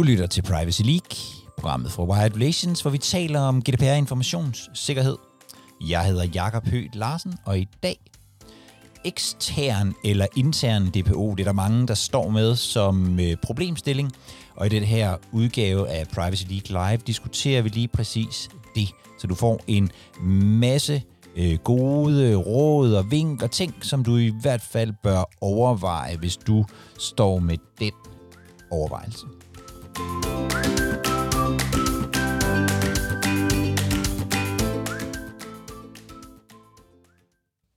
Du lytter til Privacy League, programmet fra Wired Relations, hvor vi taler om GDPR informationssikkerhed. Jeg hedder Jakob Høgh Larsen, og i dag ekstern eller intern DPO. Det er der mange, der står med som øh, problemstilling. Og i den her udgave af Privacy League Live diskuterer vi lige præcis det. Så du får en masse øh, gode råd og vink og ting, som du i hvert fald bør overveje, hvis du står med den overvejelse.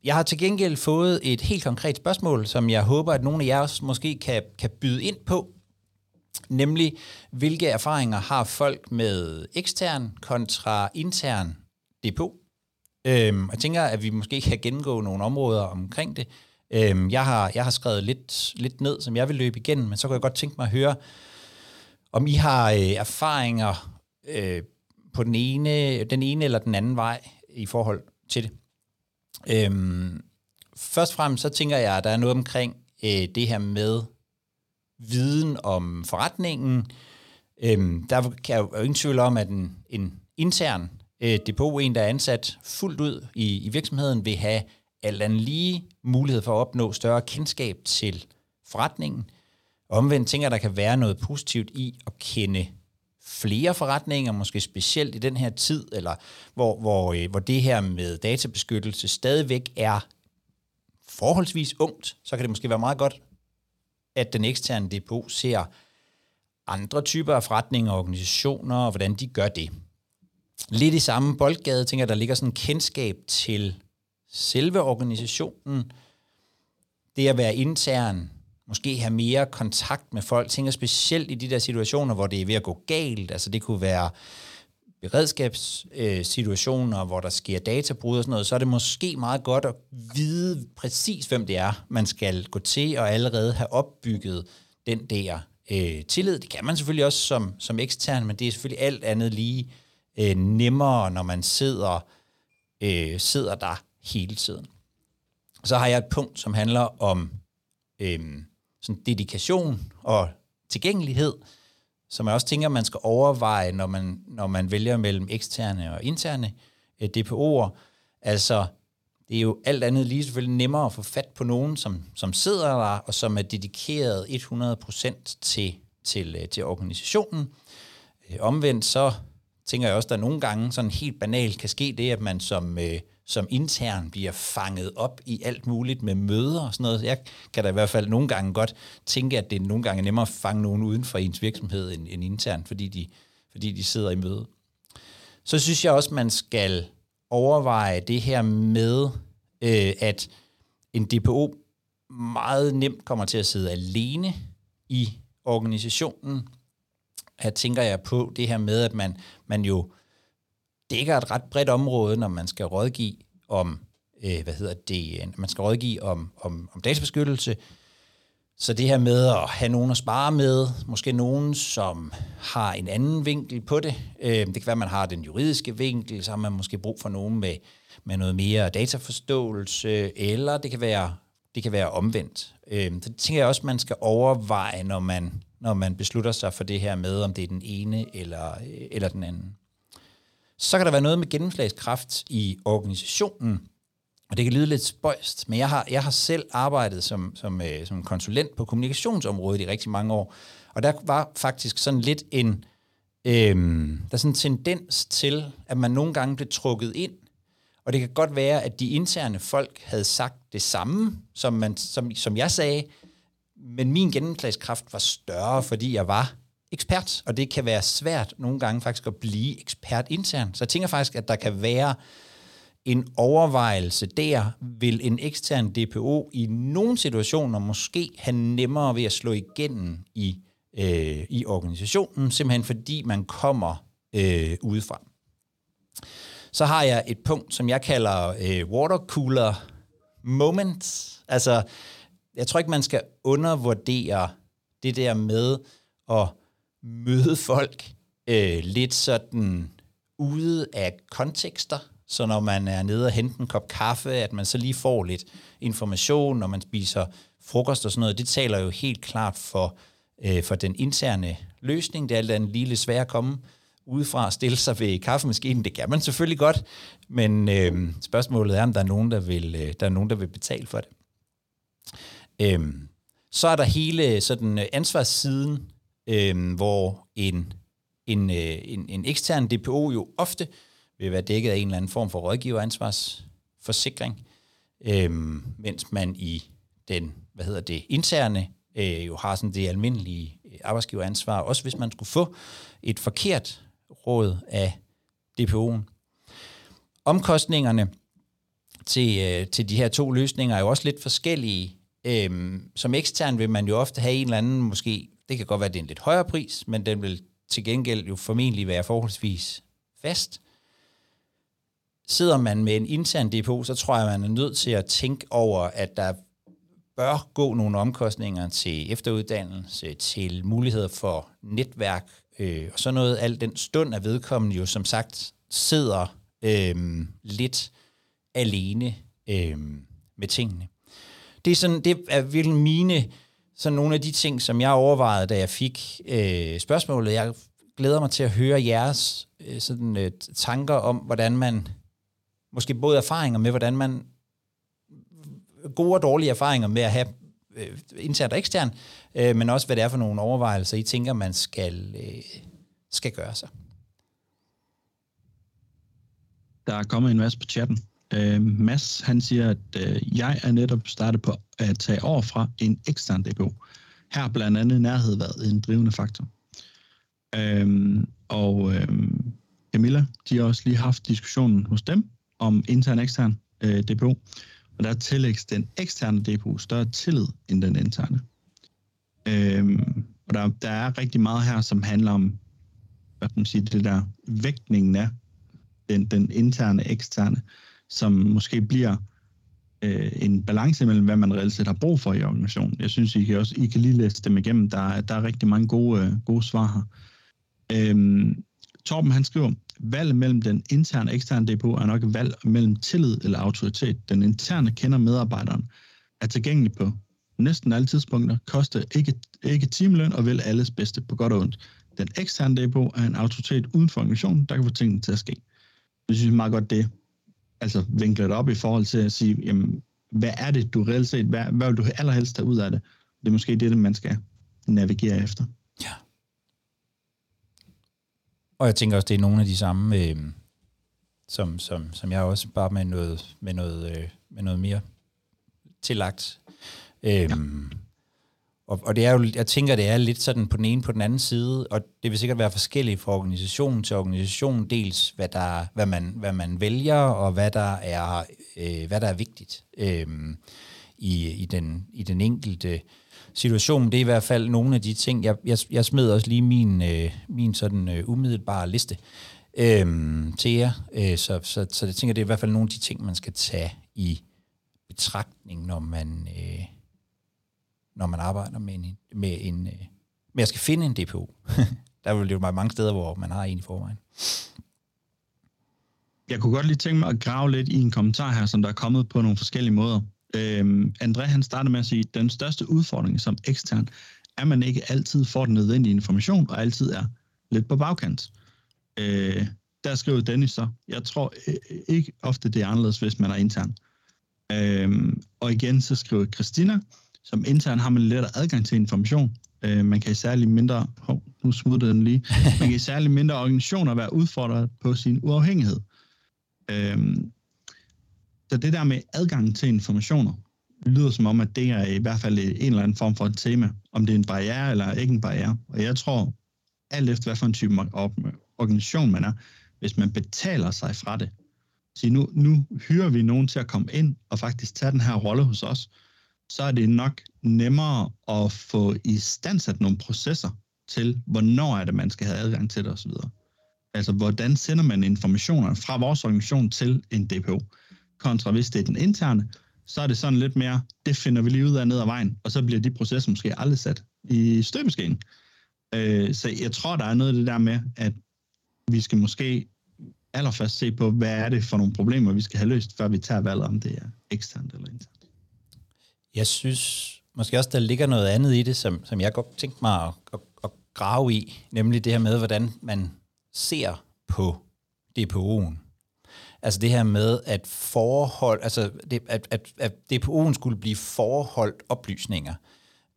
Jeg har til gengæld fået et helt konkret spørgsmål, som jeg håber, at nogle af jer også måske kan, kan byde ind på. Nemlig, hvilke erfaringer har folk med ekstern kontra intern depot? Øhm, jeg tænker, at vi måske kan gennemgå nogle områder omkring det. Øhm, jeg, har, jeg har skrevet lidt, lidt ned, som jeg vil løbe igennem, men så kunne jeg godt tænke mig at høre, om I har øh, erfaringer øh, på den ene, den ene eller den anden vej i forhold til det. Øhm, først og fremmest så tænker jeg, at der er noget omkring øh, det her med viden om forretningen. Øhm, der kan jeg jo ingen tvivl om, at en, en intern øh, depot, en der er ansat fuldt ud i, i virksomheden, vil have alt andet lige mulighed for at opnå større kendskab til forretningen. Omvendt tænker jeg, der kan være noget positivt i at kende flere forretninger, måske specielt i den her tid, eller hvor, hvor, øh, hvor det her med databeskyttelse stadigvæk er forholdsvis ungt, så kan det måske være meget godt, at den eksterne depot ser andre typer af forretninger og organisationer, og hvordan de gør det. Lidt i samme boldgade, tænker jeg, der ligger sådan en kendskab til selve organisationen, det at være intern, måske have mere kontakt med folk. Jeg tænker specielt i de der situationer, hvor det er ved at gå galt. Altså det kunne være beredskabssituationer, øh, hvor der sker databrud og sådan noget, så er det måske meget godt at vide præcis, hvem det er, man skal gå til, og allerede have opbygget den der øh, tillid. Det kan man selvfølgelig også som, som ekstern, men det er selvfølgelig alt andet lige øh, nemmere, når man sidder, øh, sidder der hele tiden. Så har jeg et punkt, som handler om øh, sådan dedikation og tilgængelighed, som jeg også tænker, man skal overveje, når man, når man vælger mellem eksterne og interne øh, DPO'er. Altså, det er jo alt andet lige selvfølgelig nemmere at få fat på nogen, som, som sidder der, og som er dedikeret 100% til, til, øh, til organisationen. Øh, omvendt så tænker jeg også, at der nogle gange sådan helt banalt kan ske det, at man som, øh, som intern bliver fanget op i alt muligt med møder og sådan noget. Jeg kan da i hvert fald nogle gange godt tænke, at det er nogle gange nemmere at fange nogen uden for ens virksomhed end, end intern, fordi de, fordi de sidder i møde. Så synes jeg også, man skal overveje det her med, øh, at en DPO meget nemt kommer til at sidde alene i organisationen. Her tænker jeg på det her med, at man, man jo dækker et ret bredt område, når man skal rådgive om, øh, hvad hedder det, øh, man skal rådgive om, om, om databeskyttelse. Så det her med at have nogen at spare med, måske nogen, som har en anden vinkel på det. Øh, det kan være, at man har den juridiske vinkel, så har man måske brug for nogen med, med noget mere dataforståelse, eller det kan være, det kan være omvendt. Øh, så det tænker jeg også, man skal overveje, når man, når man beslutter sig for det her med, om det er den ene eller, øh, eller den anden. Så kan der være noget med gennemslagskraft i organisationen, og det kan lyde lidt spøjst, men jeg har, jeg har selv arbejdet som, som, øh, som konsulent på kommunikationsområdet i rigtig mange år, og der var faktisk sådan lidt en, øh, der er sådan en tendens til, at man nogle gange blev trukket ind, og det kan godt være, at de interne folk havde sagt det samme, som, man, som, som jeg sagde, men min gennemslagskraft var større, fordi jeg var ekspert, og det kan være svært nogle gange faktisk at blive ekspert internt. Så jeg tænker faktisk, at der kan være en overvejelse der, vil en ekstern DPO i nogle situationer måske have nemmere ved at slå igennem i, øh, i organisationen, simpelthen fordi man kommer øh, udefra. Så har jeg et punkt, som jeg kalder øh, watercooler moments. Altså, jeg tror ikke, man skal undervurdere det der med at møde folk øh, lidt sådan ude af kontekster, så når man er nede og hente en kop kaffe, at man så lige får lidt information, når man spiser frokost og sådan noget, det taler jo helt klart for, øh, for den interne løsning. Det er alt andet lige lidt svært at komme udefra og stille sig ved kaffemaskinen. Det kan man selvfølgelig godt, men øh, spørgsmålet er, om der er nogen, der vil, øh, der er nogen, der vil betale for det. Øh, så er der hele sådan øh, ansvarssiden, øh, hvor en, en, øh, en, en ekstern DPO jo ofte vil være dækket af en eller anden form for rådgiveransvarsforsikring, øh, mens man i den, hvad hedder det, interne øh, jo har sådan det almindelige øh, arbejdsgiveransvar, også hvis man skulle få et forkert råd af DPO'en. Omkostningerne til, øh, til de her to løsninger er jo også lidt forskellige. Øhm, som ekstern vil man jo ofte have en eller anden, måske, det kan godt være, at det er en lidt højere pris, men den vil til gengæld jo formentlig være forholdsvis fast. Sidder man med en intern depot, så tror jeg, man er nødt til at tænke over, at der bør gå nogle omkostninger til efteruddannelse, til muligheder for netværk øh, og sådan noget. Al den stund er vedkommende jo som sagt sidder øh, lidt alene øh, med tingene. Det er, sådan, det er virkelig mine, sådan nogle af de ting, som jeg overvejede, da jeg fik øh, spørgsmålet. Jeg glæder mig til at høre jeres øh, sådan, øh, tanker om, hvordan man, måske både erfaringer med, hvordan man gode og dårlige erfaringer med at have øh, internt og ekstern, øh, men også hvad det er for nogle overvejelser, I tænker, man skal, øh, skal gøre sig. Der er kommet en masse på chatten. Øh, Mads, han siger, at øh, jeg er netop startet på at tage over fra en ekstern DPO. Her blandt andet nærhed været en drivende faktor. Øh, og øh, Camilla, de har også lige haft diskussionen hos dem om intern og ekstern øh, DPO og der tillægges den eksterne DPO større tillid end den interne. Øh, og der, der er rigtig meget her, som handler om, hvad kan man sige, det der vægtningen af den, den interne eksterne, som måske bliver øh, en balance mellem, hvad man reelt set har brug for i organisationen. Jeg synes, I kan, også, I kan lige læse dem igennem. Der, der er rigtig mange gode, øh, gode svar her. Øhm, Torben han skriver, valg mellem den interne og eksterne depot er nok valg mellem tillid eller autoritet. Den interne kender medarbejderen, er tilgængelig på næsten alle tidspunkter, koster ikke, ikke timeløn og vil alles bedste på godt og ondt. Den eksterne depot er en autoritet uden for organisationen, der kan få tingene til at ske. Jeg synes meget godt det, altså vinklet op i forhold til at sige, jamen, hvad er det, du reelt set, hvad, hvad vil du allerhelst tage ud af det? Det er måske det, man skal navigere efter. Ja. Og jeg tænker også, det er nogle af de samme, øh, som, som, som jeg også bare med noget, med noget, øh, med noget mere tillagt. Øh, ja og, og det er jo, jeg tænker, det er lidt sådan på den ene på den anden side, og det vil sikkert være forskelligt fra organisation til organisation, dels hvad, der, hvad, man, hvad man vælger, og hvad der er, øh, hvad der er vigtigt øh, i, i, den, i den enkelte situation. Det er i hvert fald nogle af de ting. Jeg, jeg, jeg smed også lige min, øh, min sådan øh, umiddelbare liste øh, til jer. Øh, så, så, så jeg tænker, det er i hvert fald nogle af de ting, man skal tage i betragtning, når man, øh, når man arbejder med en, med en øh, med at skal finde en DPO. Der vil jo være mange steder, hvor man har en i forvejen. Jeg kunne godt lige tænke mig at grave lidt i en kommentar her, som der er kommet på nogle forskellige måder. Øhm, André han starter med at sige, at den største udfordring som ekstern, er, at man ikke altid får den nødvendige information, og altid er lidt på bagkant. Øh, der skriver Dennis så, jeg tror øh, ikke ofte, det er anderledes, hvis man er intern. Øh, og igen så skriver Christina, som intern har man lettere adgang til information. Øh, man kan i særlig mindre, hov, nu smutter den lige, man kan i særlig mindre organisationer være udfordret på sin uafhængighed. Øh, så det der med adgang til informationer, lyder som om, at det er i hvert fald en eller anden form for et tema, om det er en barriere eller ikke en barriere. Og jeg tror, alt efter hvad for en type organisation man er, hvis man betaler sig fra det, så nu, nu hyrer vi nogen til at komme ind og faktisk tage den her rolle hos os, så er det nok nemmere at få i standsat nogle processer til, hvornår er det, man skal have adgang til det osv. Altså, hvordan sender man informationer fra vores organisation til en DPO? kontra hvis det er den interne, så er det sådan lidt mere, det finder vi lige ud af ned ad vejen, og så bliver de processer måske aldrig sat i støbeskeen. Øh, så jeg tror, der er noget af det der med, at vi skal måske allerførst se på, hvad er det for nogle problemer, vi skal have løst, før vi tager valget, om det er eksternt eller internt. Jeg synes, måske også, der ligger noget andet i det, som, som jeg godt tænkte mig at, at, at grave i, nemlig det her med, hvordan man ser på DPO'en. Altså det her med, at forhold, altså det, at, at, at DPO'en skulle blive forholdt oplysninger.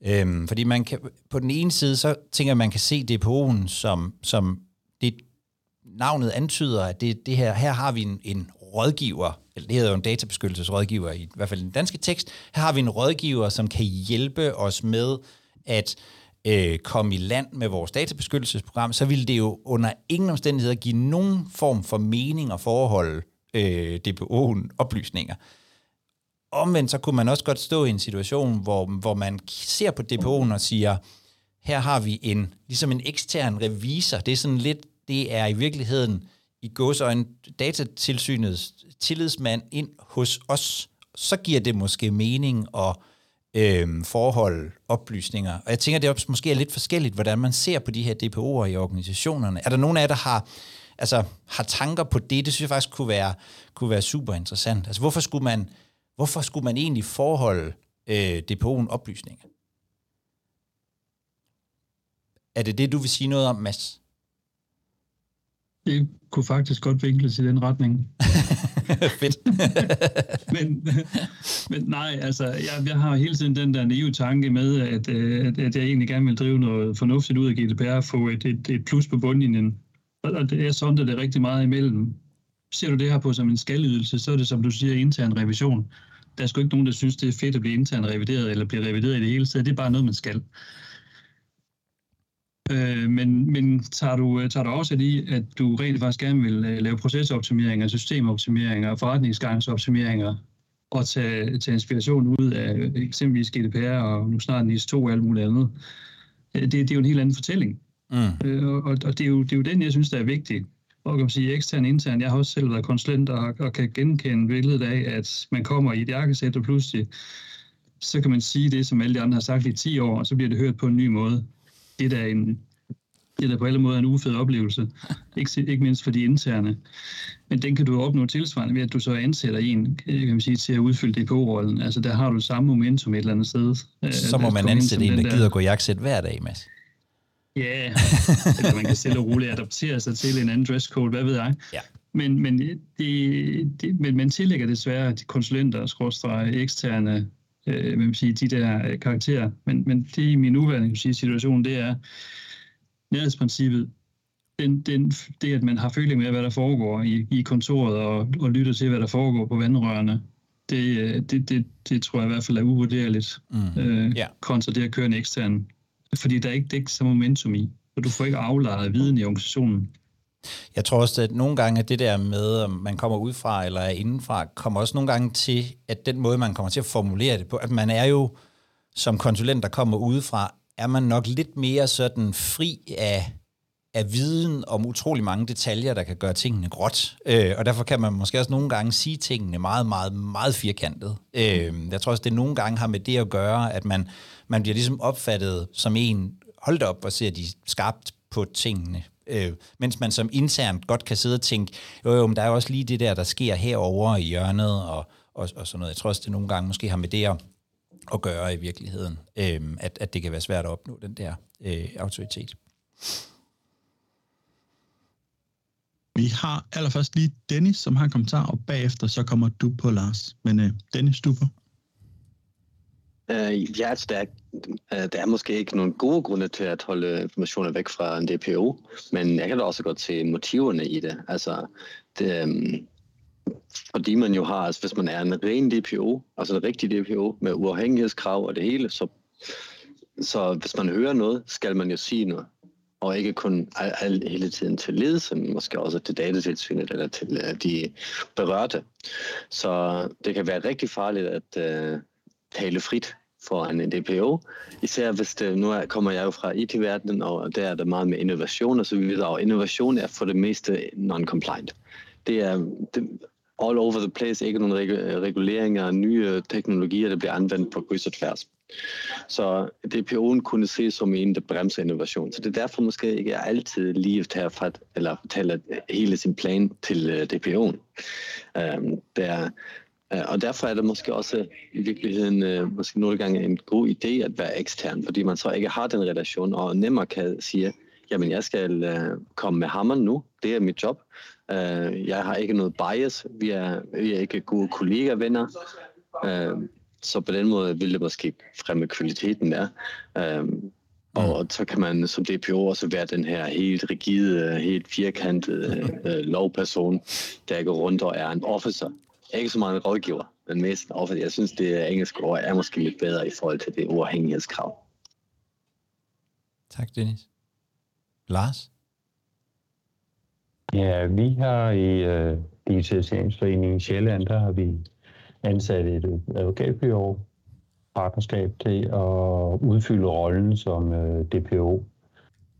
Øhm, fordi man kan, på den ene side, så tænker jeg, at man kan se DPO'en som, som det navnet antyder, at det, det her, her har vi en, en rådgiver, eller det hedder jo en databeskyttelsesrådgiver i, i hvert fald den danske tekst, her har vi en rådgiver, som kan hjælpe os med at øh, komme i land med vores databeskyttelsesprogram, så ville det jo under ingen omstændigheder give nogen form for mening og forhold øh, DPO'en oplysninger. Omvendt så kunne man også godt stå i en situation, hvor, hvor man ser på DPO'en og siger, her har vi en, ligesom en ekstern revisor. Det er sådan lidt, det er i virkeligheden i en datatilsynets tillidsmand ind hos os. Så giver det måske mening at øh, forhold, oplysninger. Og jeg tænker, det er måske er lidt forskelligt, hvordan man ser på de her DPO'er i organisationerne. Er der nogen af jer, der har, altså, har tanker på det? Det synes jeg faktisk kunne være, kunne være super interessant. Altså, hvorfor skulle man, hvorfor skulle man egentlig forholde øh, DPO'en oplysninger? Er det det, du vil sige noget om, Mads? Det kunne faktisk godt vinkles i den retning. Fedt. men, men nej, altså, jeg, jeg har hele tiden den der naive tanke med, at, øh, at, at jeg egentlig gerne vil drive noget fornuftigt ud af GDPR få et, et, et plus på bundlinjen. Og det er sådan, at det er rigtig meget imellem. Ser du det her på som en skaldydelse, så er det, som du siger, intern revision. Der er sgu ikke nogen, der synes, det er fedt at blive intern revideret, eller blive revideret i det hele taget. Det er bare noget, man skal. Øh, men, men tager du, tager du også i, at du rent faktisk gerne vil øh, lave procesoptimeringer, systemoptimeringer, forretningsgangsoptimeringer, og tage, tage inspiration ud af eksempelvis GDPR og nu snart NIS 2 og alt muligt andet. Øh, det, det er jo en helt anden fortælling. Mm. Øh, og og det, er jo, det er jo den, jeg synes, der er vigtig. Og kan man sige ekstern intern. Jeg har også selv været konsulent og, og kan genkende billedet af, at man kommer i et jakkesæt, og pludselig så kan man sige det, som alle de andre har sagt i 10 år, og så bliver det hørt på en ny måde det er en, det er på alle måder en ufed oplevelse. Ikke, ikke mindst for de interne. Men den kan du opnå tilsvarende ved, at du så ansætter en kan man sige, til at udfylde DPO-rollen. Altså der har du samme momentum et eller andet sted. Så må man ansætte en, der, der gider gå jakkesæt hver dag, Mads. Ja, eller man kan stille og roligt adaptere sig til en anden dresscode, hvad ved jeg. Ja. Men, men, det, det, men man tillægger desværre de konsulenter, skråstreger, eksterne øh, man sige, de der øh, karakterer. Men, men det i min nuværende sige, situation, det er nærhedsprincippet. Den, den, det, at man har føling med, hvad der foregår i, i kontoret og, og lytter til, hvad der foregår på vandrørene, det, øh, det, det, det tror jeg i hvert fald er uvurderligt mm. øh, yeah. kontra det at køre en ekstern. Fordi der er ikke, det er ikke så momentum i, og du får ikke aflejet viden i organisationen. Jeg tror også, at nogle gange at det der med, om man kommer ud fra eller er indenfra, kommer også nogle gange til, at den måde, man kommer til at formulere det på, at man er jo som konsulent, der kommer udefra, er man nok lidt mere sådan fri af, af viden om utrolig mange detaljer, der kan gøre tingene gråt. Øh, og derfor kan man måske også nogle gange sige tingene meget, meget, meget firkantet. Øh, jeg tror også, det nogle gange har med det at gøre, at man, man bliver ligesom opfattet som en, holdt op og ser de skarpt på tingene Øh, mens man som internt godt kan sidde og tænke, jo jo, men der er jo også lige det der, der sker herover i hjørnet, og, og, og sådan noget. Jeg tror også, det nogle gange måske har med det at, at gøre i virkeligheden, øh, at, at det kan være svært at opnå den der øh, autoritet. Vi har allerførst lige Dennis, som har en kommentar, og bagefter så kommer du på, Lars. Men øh, Dennis, du på. Øh, ja, altså, der, er, der er måske ikke nogen gode grunde til at holde informationer væk fra en DPO, men jeg kan da også godt se motiverne i det. Altså, det, um, fordi man jo har, altså hvis man er en ren DPO, altså en rigtig DPO med uafhængighedskrav og det hele, så, så hvis man hører noget, skal man jo sige noget. Og ikke kun al, al, hele tiden til ledelsen, måske også til datatilsynet eller til uh, de berørte. Så det kan være rigtig farligt at, uh, tale frit for en DPO. Især hvis det, nu kommer jeg jo fra IT-verdenen, og der er der meget med innovation og så videre, og innovation er for det meste non-compliant. Det er det, all over the place, ikke nogen reguleringer, nye teknologier, der bliver anvendt på kryds og tværs. Så DPO'en kunne ses som en, der bremser innovation. Så det er derfor måske ikke altid lige at tage fat, eller fortælle hele sin plan til øh, DPO'en. Um, øhm, der og derfor er det måske også i virkeligheden øh, måske nogle gange en god idé at være ekstern, fordi man så ikke har den relation, og nemmere kan sige, jamen jeg skal uh, komme med hammeren nu, det er mit job. Uh, jeg har ikke noget bias, vi er, vi er ikke gode kollegaer, venner. Uh, så på den måde vil det måske fremme kvaliteten der. Uh, og mm. så kan man som DPO også være den her helt rigide, helt firkantede uh, lovperson, der går rundt og er en officer. Ikke så meget en rådgiver, men mest en officer. Jeg synes, det engelske ord er måske lidt bedre i forhold til det uafhængighedskrav. Tak, Dennis. Lars? Ja, vi har i uh, Digitaliseringsforeningen Sjælland, der har vi ansat et advokatbyrå partnerskab til at udfylde rollen som øh, DPO.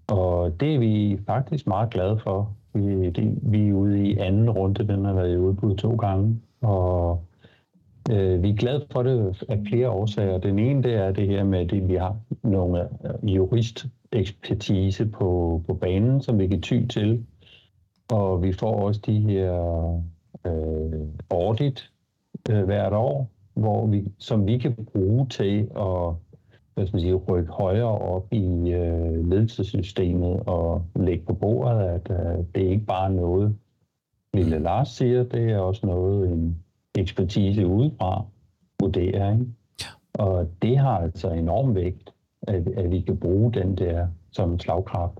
Og det er vi faktisk meget glade for. Vi, det, vi er ude i anden runde, den har været i udbud to gange, og øh, vi er glade for det af flere årsager. Den ene det er det her med, at vi har nogle øh, jurist ekspertise på, på banen, som vi kan ty til. Og vi får også de her øh, audit øh, hvert år, hvor vi, som vi kan bruge til at hvad skal man sige, rykke højere op i øh, ledelsessystemet og lægge på bordet, at øh, det er ikke bare noget, lille Lars siger, det er også noget, en ekspertise udefra vurderer. Ikke? Og det har altså enorm vægt, at, at vi kan bruge den der som slagkraft.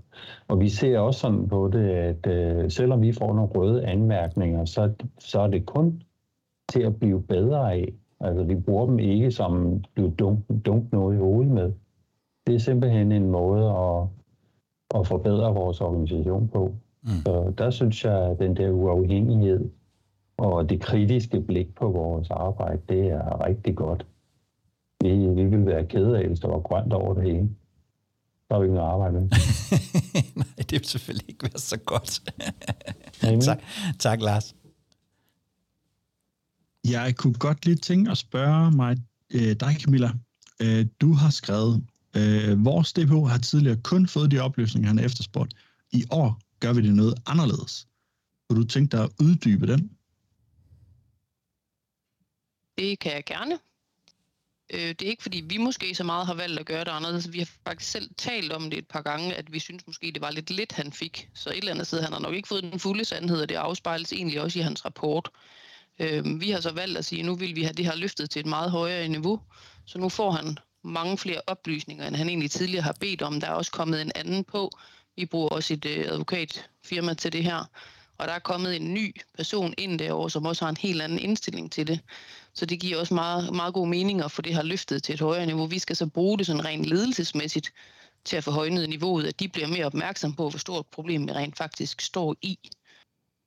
Og vi ser også sådan på det, at øh, selvom vi får nogle røde anmærkninger, så, så er det kun til at blive bedre af. Altså vi bruger dem ikke som blive dunk, dunk noget i hovedet med. Det er simpelthen en måde at, at forbedre vores organisation på. Mm. Så der synes jeg, at den der uafhængighed og det kritiske blik på vores arbejde, det er rigtig godt. Vi, vi vil være kede af, hvis der var grønt over det hele. Så har vi ikke noget arbejde med. Nej, det vil selvfølgelig ikke være så godt. tak, tak, Lars. Jeg kunne godt lige tænke at spørge mig, øh, dig Camilla. Øh, du har skrevet, øh, vores DPO har tidligere kun fået de oplysninger, han har efterspurgt. I år gør vi det noget anderledes. Kunne du tænke dig at uddybe den? Det kan jeg gerne. Øh, det er ikke fordi, vi måske så meget har valgt at gøre det anderledes. Vi har faktisk selv talt om det et par gange, at vi synes måske, det var lidt lidt, han fik. Så et eller andet sted, han har nok ikke fået den fulde sandhed, og det afspejles egentlig også i hans rapport. Øh, vi har så valgt at sige, at nu vil vi have det her løftet til et meget højere niveau. Så nu får han mange flere oplysninger, end han egentlig tidligere har bedt om. Der er også kommet en anden på. Vi bruger også et øh, advokatfirma til det her. Og der er kommet en ny person ind derovre, som også har en helt anden indstilling til det. Så det giver også meget, meget god mening at få det her løftet til et højere niveau. Vi skal så bruge det sådan rent ledelsesmæssigt til at få højnet niveauet, at de bliver mere opmærksom på, hvor stort problem vi rent faktisk står i.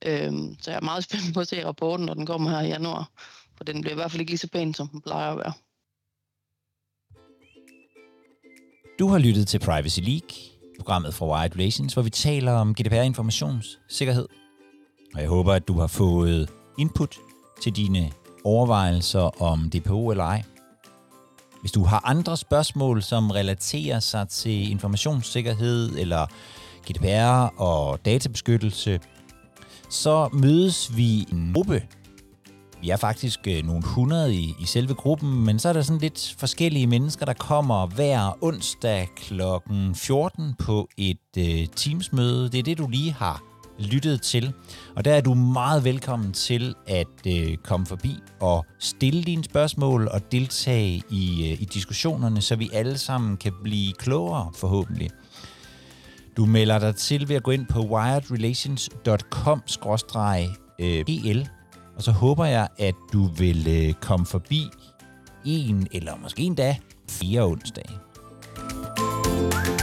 Øhm, så jeg er meget spændt på at se rapporten, når den kommer her i januar. For den bliver i hvert fald ikke lige så pæn, som den plejer at være. Du har lyttet til Privacy League, programmet fra Wired Relations, hvor vi taler om GDPR-informationssikkerhed. Og jeg håber, at du har fået input til dine overvejelser om DPO eller ej. Hvis du har andre spørgsmål, som relaterer sig til informationssikkerhed eller GDPR og databeskyttelse, så mødes vi i en gruppe. Vi er faktisk øh, nogle hundrede i, i selve gruppen, men så er der sådan lidt forskellige mennesker, der kommer hver onsdag kl. 14 på et øh, Teams-møde. Det er det, du lige har lyttet til. Og der er du meget velkommen til at øh, komme forbi og stille dine spørgsmål og deltage i, øh, i diskussionerne, så vi alle sammen kan blive klogere forhåbentlig. Du melder dig til ved at gå ind på wiredrelations.com-el, og så håber jeg, at du vil øh, komme forbi en eller måske endda flere onsdage. thank you